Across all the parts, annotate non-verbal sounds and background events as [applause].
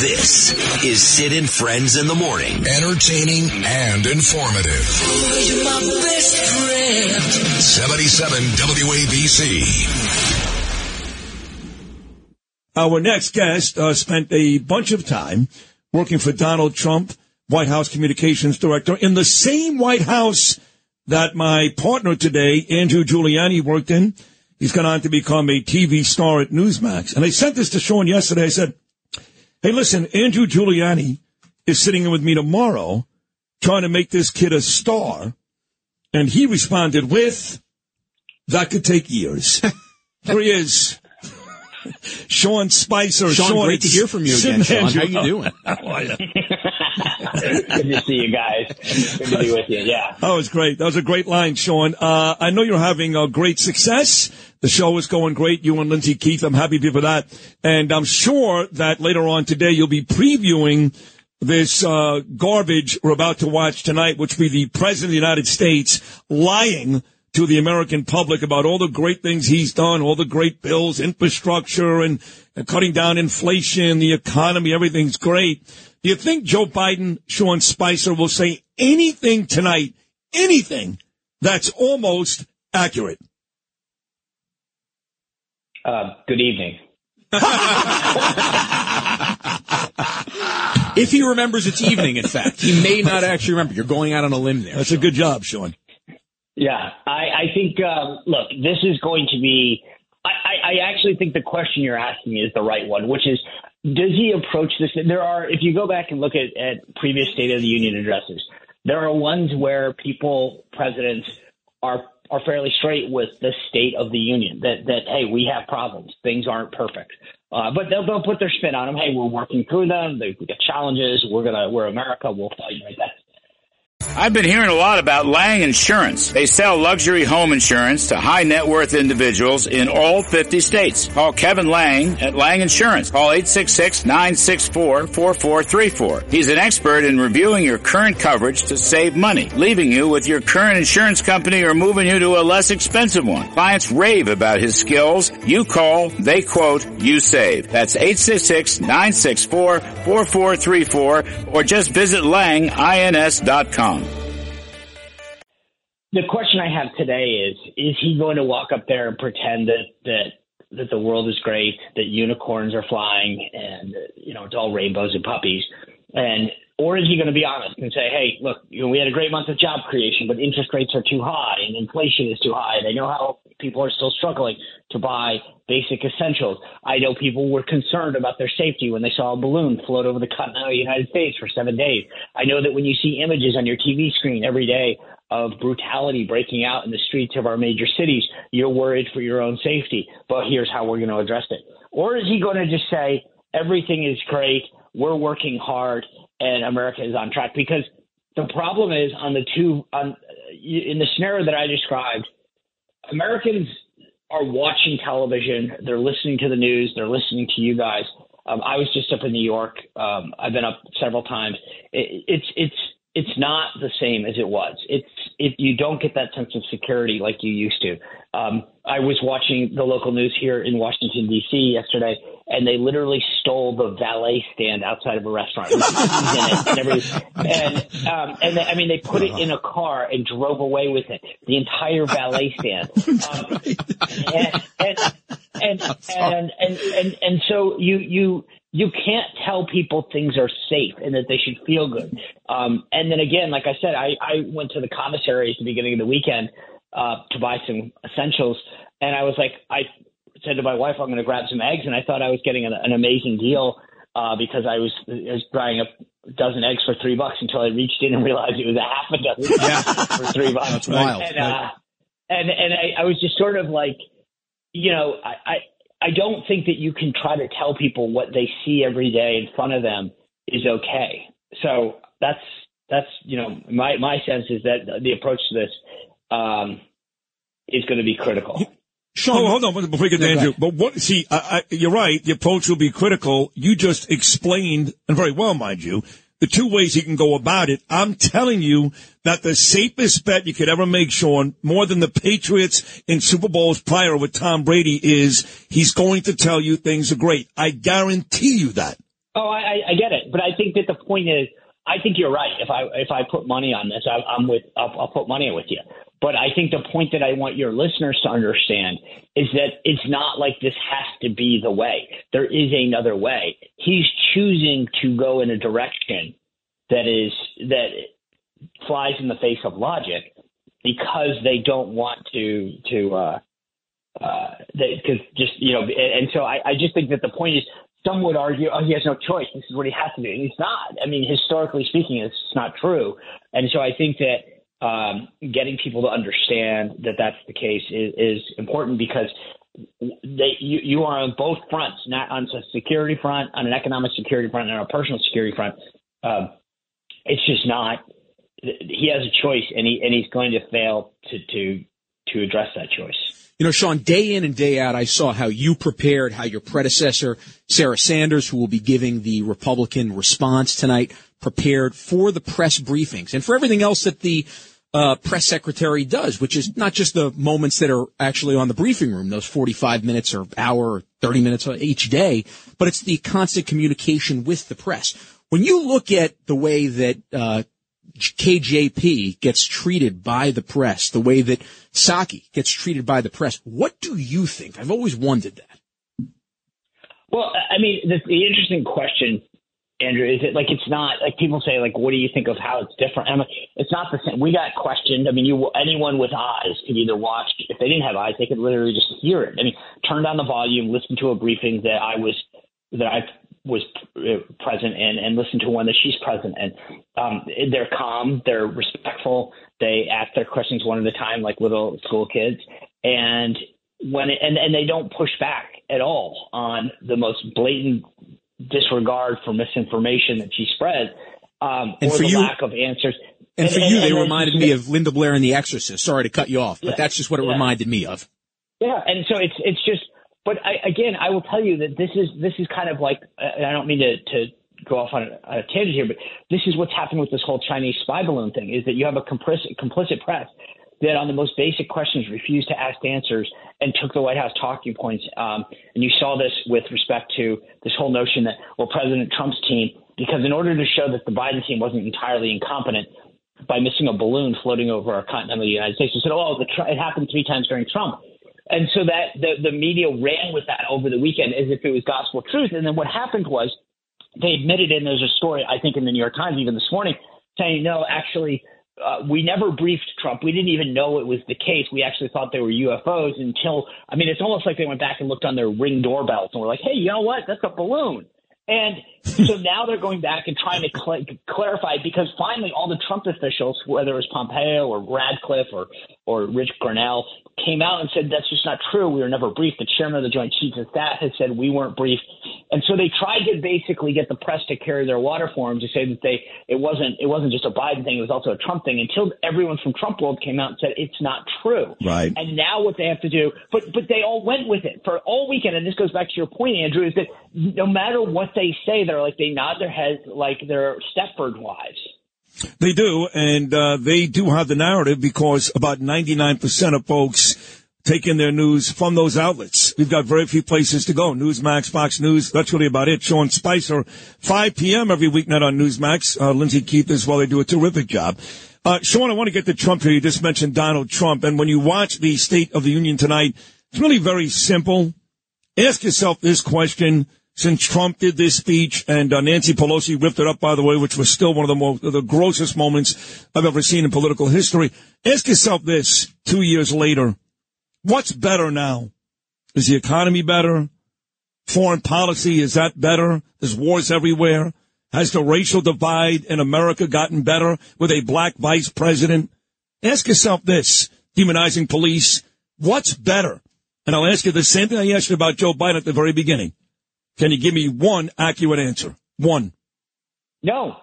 This is Sid and Friends in the Morning. Entertaining and informative. 77 WABC. Our next guest uh, spent a bunch of time working for Donald Trump, White House Communications Director, in the same White House that my partner today, Andrew Giuliani, worked in. He's gone on to become a TV star at Newsmax. And I sent this to Sean yesterday. I said, Hey, listen, Andrew Giuliani is sitting in with me tomorrow trying to make this kid a star. And he responded with, that could take years. [laughs] Here he is. Sean Spicer. Sean, Sean great to hear from you again, Sean. How you doing? [laughs] How are you? [laughs] Good to see you guys. Good to be with you. Yeah. That was great. That was a great line, Sean. Uh, I know you're having a great success. The show is going great. You and Lyndsay Keith, I'm happy for that. And I'm sure that later on today you'll be previewing this uh, garbage we're about to watch tonight, which will be the President of the United States lying to the American public about all the great things he's done, all the great bills, infrastructure, and, and cutting down inflation, the economy, everything's great. Do you think Joe Biden, Sean Spicer will say anything tonight, anything that's almost accurate? Uh, good evening. [laughs] If he remembers it's evening, in fact, he may not actually remember. You're going out on a limb there. That's a good job, Sean. Yeah, I, I think. Um, look, this is going to be. I, I, I actually think the question you're asking is the right one, which is, does he approach this? There are, if you go back and look at, at previous State of the Union addresses, there are ones where people, presidents, are are fairly straight with the state of the union that that hey, we have problems, things aren't perfect. Uh, but they'll they'll put their spin on them. Hey, we're working through them. They, we got challenges. We're gonna we're America. We'll fight right that. I've been hearing a lot about Lang Insurance. They sell luxury home insurance to high net worth individuals in all 50 states. Call Kevin Lang at Lang Insurance. Call 866-964-4434. He's an expert in reviewing your current coverage to save money, leaving you with your current insurance company or moving you to a less expensive one. Clients rave about his skills. You call, they quote, you save. That's 866-964-4434 or just visit langins.com. The question I have today is: Is he going to walk up there and pretend that that that the world is great, that unicorns are flying, and you know it's all rainbows and puppies, and or is he going to be honest and say, hey, look, you know, we had a great month of job creation, but interest rates are too high and inflation is too high. And I know how people are still struggling to buy basic essentials. I know people were concerned about their safety when they saw a balloon float over the continental United States for seven days. I know that when you see images on your TV screen every day of brutality breaking out in the streets of our major cities, you're worried for your own safety. But here's how we're going to address it. Or is he going to just say, everything is great, we're working hard, and America is on track? Because the problem is on the two, on, in the scenario that I described, Americans are watching television, they're listening to the news, they're listening to you guys. Um, I was just up in New York. Um, I've been up several times. It, it's it's it's not the same as it was. It's it, you don't get that sense of security like you used to. Um, I was watching the local news here in Washington D.C. yesterday, and they literally stole the valet stand outside of a restaurant with keys in it and everything. And um, and they, I mean, they put it in a car and drove away with it. The entire valet stand. [laughs] Um, and, and, and, and, and, and, and so you, you, you can't tell people things are safe and that they should feel good. Um, and then again, like I said, I, I went to the commissary at the beginning of the weekend uh, to buy some essentials, and I was like, I said to my wife, I'm going to grab some eggs, and I thought I was getting an, an amazing deal uh, because I was, I was buying a dozen eggs for three bucks until I reached in and realized it was a half a dozen [laughs] Yeah. for three bucks. That's wild. And, uh, and and I, I was just sort of like, you know, I, I I don't think that you can try to tell people what they see every day in front of them is okay. So that's that's you know my my sense is that the approach to this um, is going to be critical. Sean, oh, hold on before we get to No, Andrew. ahead. But what? See, I, I, you're right. The approach will be critical. You just explained, and very well, mind you, the two ways he can go about it. I'm telling you that the safest bet you could ever make, Sean, more than the Patriots in Super Bowls prior with Tom Brady, is he's going to tell you things are great. I guarantee you that. Oh, I, I get it, but I think that the point is, I think you're right. If I if I put money on this, I, I'm with. I'll, I'll put money with you. But I think the point that I want your listeners to understand is that it's not like this has to be the way. There is another way. He's choosing to go in a direction that is that flies in the face of logic because they don't want to to uh uh because just you know and, and so I, I just think that the point is some would argue oh he has no choice this is what he has to do and he's not i mean historically speaking it's not true and so i think that um getting people to understand that that's the case is, is important because they you, you are on both fronts not on a security front on an economic security front and on a personal security front um it's just not he has a choice, and he and he's going to fail to to to address that choice. You know, Sean, day in and day out, I saw how you prepared, how your predecessor, Sarah Sanders, who will be giving the Republican response tonight, prepared for the press briefings and for everything else that the uh, press secretary does, which is not just the moments that are actually on the briefing room, those 45 minutes or hour or 30 minutes each day, but it's the constant communication with the press. When you look at the way that uh, KJP gets treated by the press, the way that Psaki gets treated by the press. What do you think? I've always wondered that. Well, I mean, the, the interesting question, Andrew, is it like it's not like people say like, what do you think of how it's different? I'm like, it's not the same. We got questioned. I mean, you anyone with eyes could either watch. If they didn't have eyes, they could literally just hear it. I mean, turn down the volume, listen to a briefing that I was that I was uh, present in, and listen to one that she's present and um, they're calm they're respectful they ask their questions one at a time like little school kids and when it, and, and they don't push back at all on the most blatant disregard for misinformation that she spreads um, and or for the you, lack of answers and, and for you, and, they reminded me of Linda Blair and The Exorcist. Sorry to cut you off, but Yeah. that's just what it Yeah. reminded me of. Yeah, and so it's it's just, but I, again, I will tell you that this is this is kind of like, and I don't mean to to go off on a, a tangent here, but this is what's happening with this whole Chinese spy balloon thing. Is that you have a complicit complicit press that on the most basic questions refused to ask answers and took the White House talking points. Um, and you saw this with respect to this whole notion that well, President Trump's team, because in order to show that the Biden team wasn't entirely incompetent, by missing a balloon floating over our continental United States. They said, "Oh, it happened three times during Trump," and so that the the media ran with that over the weekend as if it was gospel truth. And then what happened was they admitted, and there's a story I think in the New York Times even this morning saying, "No, actually." Uh, we never briefed Trump. We didn't even know it was the case. We actually thought they were UFOs until, I mean, it's almost like they went back and looked on their ring doorbells and were like, hey, you know what? That's a balloon. And so [laughs] now they're going back and trying to cl- clarify because finally all the Trump officials, whether it was Pompeo or Radcliffe or or Rich Grenell, came out and said that's just not true. We were never briefed. The chairman of the Joint Chiefs of Staff has said we weren't briefed, and so they tried to basically get the press to carry their water for him to say that they it wasn't it wasn't just a Biden thing. It was also a Trump thing. Until everyone from Trump world came out and said it's not true. Right. And now what they have to do, but but they all went with it for all weekend. And this goes back to your point, Andrew, is that no matter what they say, they're like they nod their heads like they're Stepford wives. They do, and uh, they do have the narrative because about 99% of folks take in their news from those outlets. We've got very few places to go. Newsmax, Fox News, that's really about it. Sean Spicer, 5 p.m. every weeknight on Newsmax. Uh, Lyndsay Keith as well. They do a terrific job. Uh, Sean, I want to get to Trump here. You just mentioned Donald Trump. And when you watch the State of the Union tonight, it's really very simple. Ask yourself this question. Since Trump did this speech and uh, Nancy Pelosi ripped it up, by the way, which was still one of the most, the grossest moments I've ever seen in political history. Ask yourself this two years later. What's better now? Is the economy better? Foreign policy, is that better? There's wars everywhere. Has the racial divide in America gotten better with a black vice president? Ask yourself this, demonizing police. What's better? And I'll ask you the same thing I asked you about Joe Biden at the very beginning. Can you give me one accurate answer? One. No.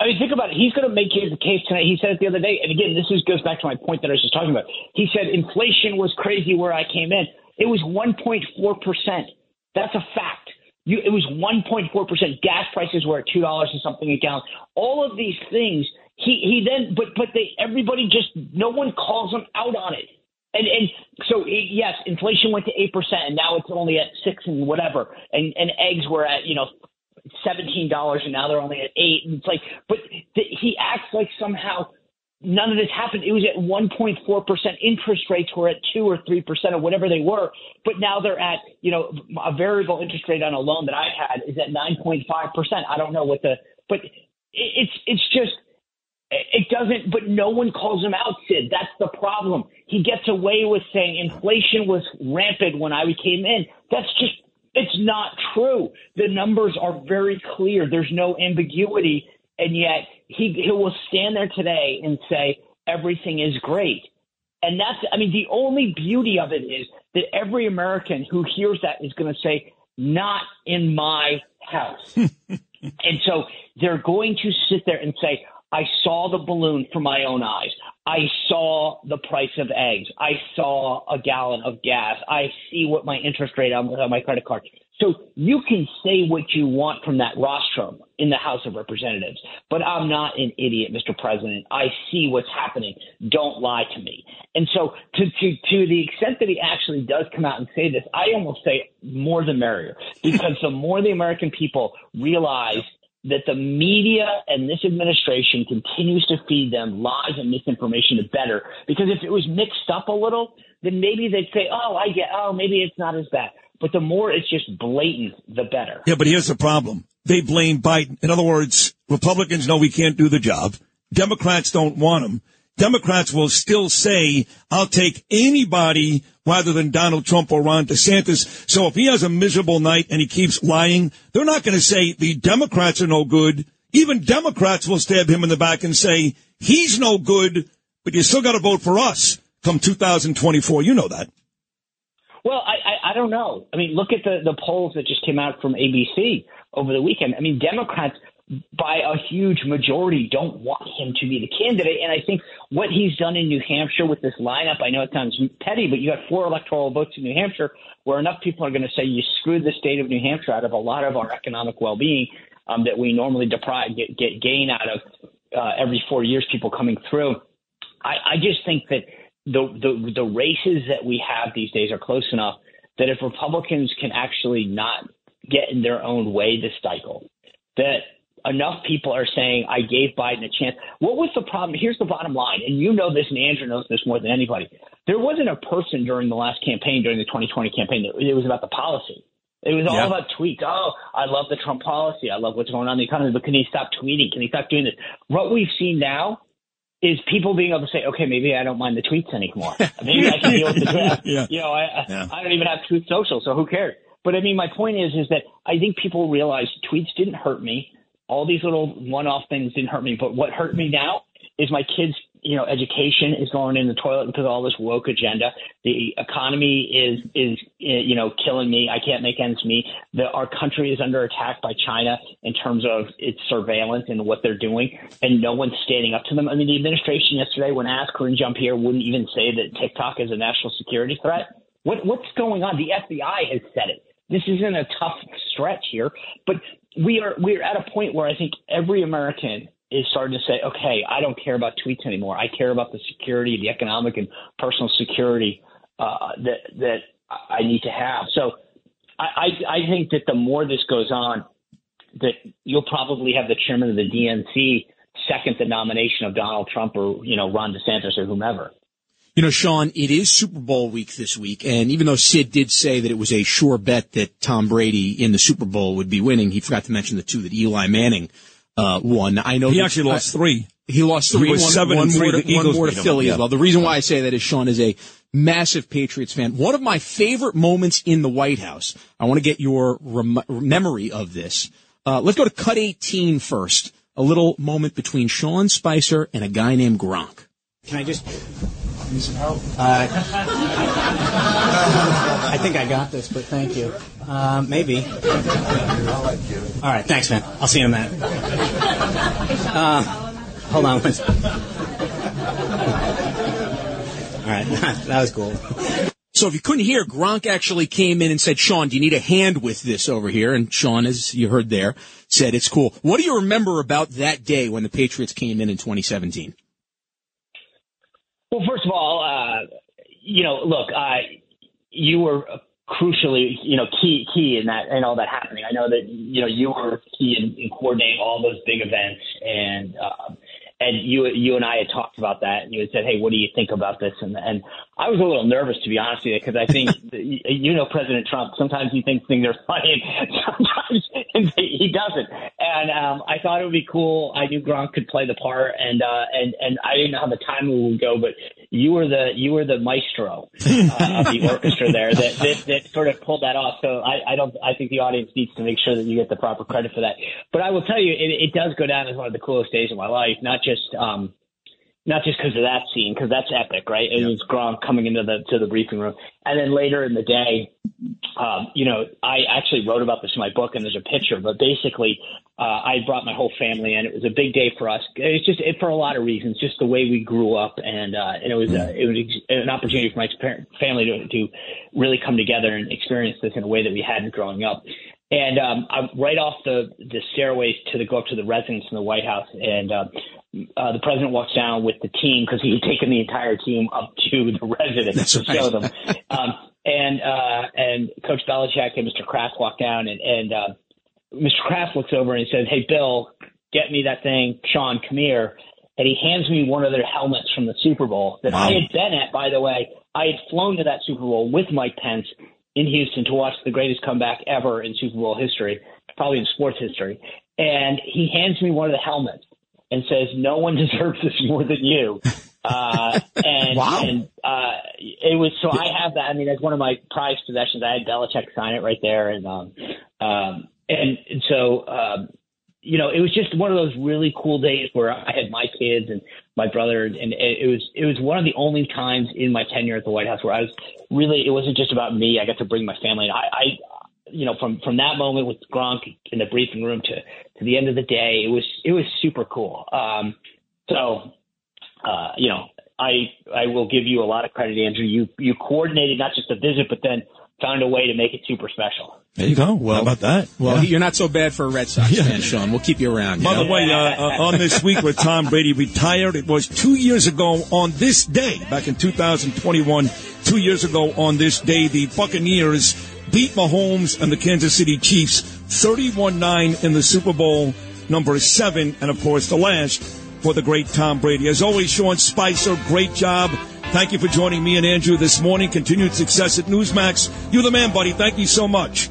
I mean, think about it. He's going to make his the case tonight. He said it the other day, and again, this is, goes back to my point that I was just talking about. He said inflation was crazy where I came in. It was 1.4 percent. That's a fact. You, it was 1.4 percent. Gas prices were at two dollars and something a gallon. All of these things. He he then, but but they everybody just no one calls him out on it. And and so yes, inflation went to eight percent, and now it's only at six and whatever. And and eggs were at you know seventeen dollars, and now they're only at eight. And it's like, but he acts like somehow none of this happened. It was at 1.4 percent. Interest rates were at two or three percent or whatever they were, but now they're at you know a variable interest rate on a loan that I had is at 9.5 percent. I don't know what the, but it, it's it's just it doesn't. But no one calls him out, Sid. That's the problem. He gets away with saying inflation was rampant when I came in. That's just it's not true. The numbers are very clear. There's no ambiguity, and yet he he will stand there today and say everything is great. And that's I mean the only beauty of it is that every American who hears that is going to say not in my house. [laughs] and so they're going to sit there and say I saw the balloon from my own eyes. I saw the price of eggs. I saw a gallon of gas. I see what my interest rate on, on my credit card. So you can say what you want from that rostrum in the House of Representatives, but I'm not an idiot, Mr. President. I see what's happening. Don't lie to me. And so, to, to, to the extent that he actually does come out and say this, I almost say more the merrier, because the more the American people realize that the media and this administration continues to feed them lies and misinformation, the better. Because if it was mixed up a little, then maybe they'd say, oh, I get, oh, maybe it's not as bad. But the more it's just blatant, the better. Yeah, but here's the problem. They blame Biden. In other words, Republicans know we can't do the job. Democrats don't want him. Democrats will still say, I'll take anybody rather than Donald Trump or Ron DeSantis. So if he has a miserable night and he keeps lying, they're not going to say the Democrats are no good. Even Democrats will stab him in the back and say, he's no good, but you still got to vote for us come 2024. You know that. Well, I, I, I don't know. I mean, look at the, the polls that just came out from ABC over the weekend. I mean, Democrats by a huge majority don't want him to be the candidate. And I think what he's done in New Hampshire with this lineup, I know it sounds petty, but you got four electoral votes in New Hampshire where enough people are going to say you screwed the state of New Hampshire out of a lot of our economic well-being um, that we normally deprive, get, get gain out of uh, every four years, people coming through. I, I just think that the, the the races that we have these days are close enough that if Republicans can actually not get in their own way this cycle, that enough people are saying, I gave Biden a chance. What was the problem? Here's the bottom line, and you know this, and Andrew knows this more than anybody. There wasn't a person during the last campaign, during the 2020 campaign, that it was about the policy. It was all yeah. about tweets. Oh, I love the Trump policy. I love what's going on in the economy, but can he stop tweeting? Can he stop doing this? What we've seen now is people being able to say, okay, maybe I don't mind the tweets anymore. [laughs] Maybe I can deal with the tweets. yeah. You know, I, yeah. I don't even have Truth Social, so who cares? But I mean, my point is, is that I think people realize tweets didn't hurt me all these little one-off things didn't hurt me, but what hurt me now is my kids' you know education is going in the toilet because of all this woke agenda. The economy is is eh, you know killing me. I can't make ends meet. The, our country is under attack by China in terms of its surveillance and what they're doing, and no one's standing up to them. I mean, the administration yesterday, when asked, Karine Jean-Pierre wouldn't even say that TikTok is a national security threat. What what's going on? The FBI has said it. This isn't a tough stretch here, but we are we're at a point where I think every American is starting to say, okay, I don't care about tweets anymore. I care about the security, the economic and personal security uh, that that I need to have. So I, I, I think that the more this goes on, that you'll probably have the chairman of the DNC second the nomination of Donald Trump or you know Ron DeSantis or whomever. You know, Sean, it is Super Bowl week this week, and even though Sid did say that it was a sure bet that Tom Brady in the Super Bowl would be winning, he forgot to mention the two that Eli Manning uh, won. I know he that, actually lost three. He lost three. He was one, seven one and three. More to, one more to Philly yeah. as well. The reason why I say that is Sean is a massive Patriots fan. One of my favorite moments in the White House. I want to get your rem- memory of this. Uh, let's go to cut 18 first. A little moment between Sean Spicer and a guy named Gronk. Can I just need some help? Uh, I think I got this, but thank you. Uh, maybe. All right, thanks, man. I'll see you in a minute. Uh, hold on one second. All right, [laughs] that was cool. So if you couldn't hear, Gronk actually came in and said, Sean, do you need a hand with this over here? And Sean, as you heard there, said it's cool. What do you remember about that day when the Patriots came in in 2017? Well, first of all, uh, you know, look, uh, you were crucially, you know, key key in that and all that happening. I know that you know you were key in, in coordinating all those big events, and uh, and you you and I had talked about that, and you had said, "Hey, what do you think about this?" And and I was a little nervous to be honest with you because I think [laughs] you know President Trump. Sometimes he thinks things are [laughs] funny, [laughs] and sometimes he doesn't. And um, I thought it would be cool. I knew Gronk could play the part, and uh, and and I didn't know how the timing would go, but you were the you were the maestro uh, of the orchestra there that, that that sort of pulled that off. So I, I don't I think the audience needs to make sure that you get the proper credit for that. But I will tell you, it, it does go down as one of the coolest days of my life. Not just um, not just because of that scene, because that's epic, right? It was Gronk coming into the to the briefing room, and then later in the day, um, you know, I actually wrote about this in my book, and there's a picture. But basically, uh, I brought my whole family in. It was a big day for us. It's just it, for a lot of reasons, just the way we grew up, and uh, and it was uh, it was an opportunity for my family to to really come together and experience this in a way that we hadn't growing up. And um, I'm right off the the stairways to the go up to the residence in the White House, and uh, uh, the president walks down with the team because he had taken the entire team up to the [laughs] residence That's to right. show them. um, and uh, and Coach Belichick and Mr. Kraft walk down, and and uh, Mr. Kraft looks over and he says, "Hey, Bill, get me that thing. Sean, come here." And he hands me one of their helmets from the Super Bowl that I had been at. By the way, I had flown to that Super Bowl with Mike Pence in Houston to watch the greatest comeback ever in Super Bowl history, probably in sports history. And he hands me one of the helmets and says, "No one [laughs] deserves this more than you." Uh, [laughs] and Wow. and uh, it was so I have that. I mean, that's one of my prized possessions. I had Belichick sign it right there, and um, um, and, and so um, you know, it was just one of those really cool days where I had my kids and my brother, and it, was it was one of the only times in my tenure at the White House where I was really. It wasn't just about me. I got to bring my family, and I. I you know, from from that moment with Gronk in the briefing room to to the end of the day, it was it was super cool. Um, so, uh, you know, I I will give you a lot of credit, Andrew. You you coordinated not just the visit, but then found a way to make it super special. There you go. Well, How about that? Well, Yeah. you're not so bad for a Red Sox fan, Sean. We'll keep you around. you By know? the way, uh, uh, on this week with Tom Brady retired, it was two years ago on this day, back in 2021, two years ago on this day, the Buccaneers beat Mahomes and the Kansas City Chiefs 31-9 in the Super Bowl number seven, and of course the last for the great Tom Brady. As always, Sean Spicer, great job. Thank you for joining me and Andrew this morning. Continued success at Newsmax. You're the man, buddy. Thank you so much.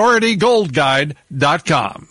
PriorityGoldGuide.com.